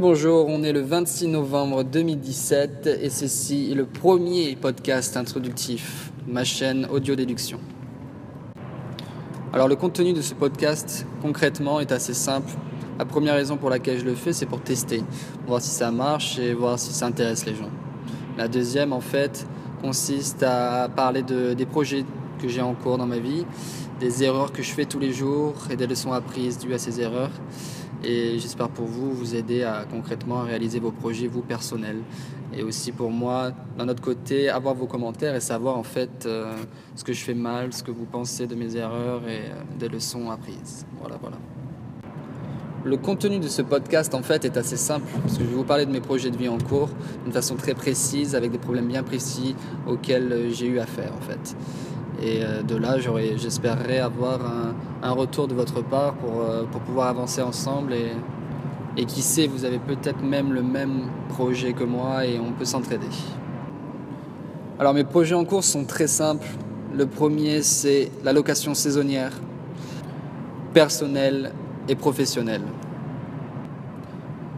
Bonjour, on est le 26 novembre 2017 et ceci est le premier podcast introductif ma chaîne Audio Déduction. Alors le contenu de ce podcast concrètement est assez simple. La première raison pour laquelle je le fais, c'est pour tester, voir si ça marche et voir si ça intéresse les gens. La deuxième, en fait, consiste à parler de, des projets j'ai en cours dans ma vie, des erreurs que je fais tous les jours et des leçons apprises dues à ces erreurs et j'espère pour vous vous aider à concrètement réaliser vos projets vous personnels et aussi pour moi d'un autre côté avoir vos commentaires et savoir en fait euh, ce que je fais mal, ce que vous pensez de mes erreurs et euh, des leçons apprises. Voilà voilà. Le contenu de ce podcast en fait est assez simple parce que je vais vous parler de mes projets de vie en cours d'une façon très précise avec des problèmes bien précis auxquels euh, j'ai eu affaire en fait. Et euh, de là, j'espérerais avoir un, retour de votre part pour, euh, pour pouvoir avancer ensemble. Et, et qui sait, vous avez peut-être même le même projet que moi et on peut s'entraider. Alors mes projets en cours sont très simples. Le premier, c'est la location saisonnière, personnelle et professionnelle.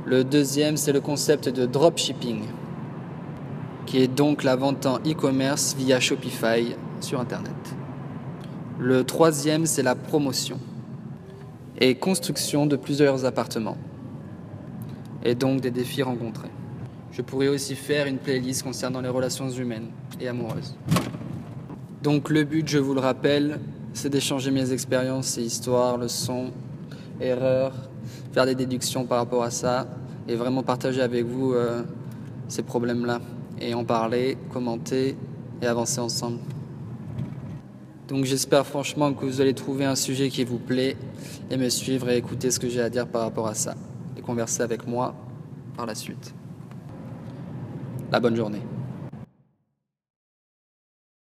Le deuxième, c'est le concept de dropshipping, qui est donc la vente en e-commerce via Shopify sur Internet. Le troisième, c'est la promotion et construction de plusieurs appartements et donc des défis rencontrés. Je pourrais aussi faire une playlist concernant les relations humaines et amoureuses. Donc le but, je vous le rappelle, c'est d'échanger mes expériences et histoires, leçons, erreurs, faire des déductions par rapport à ça et vraiment partager avec vous euh, ces problèmes-là et en parler, commenter et avancer ensemble. Donc j'espère franchement que vous allez trouver un sujet qui vous plaît et me suivre et écouter ce que j'ai à dire par rapport à ça et converser avec moi par la suite. La bonne journée.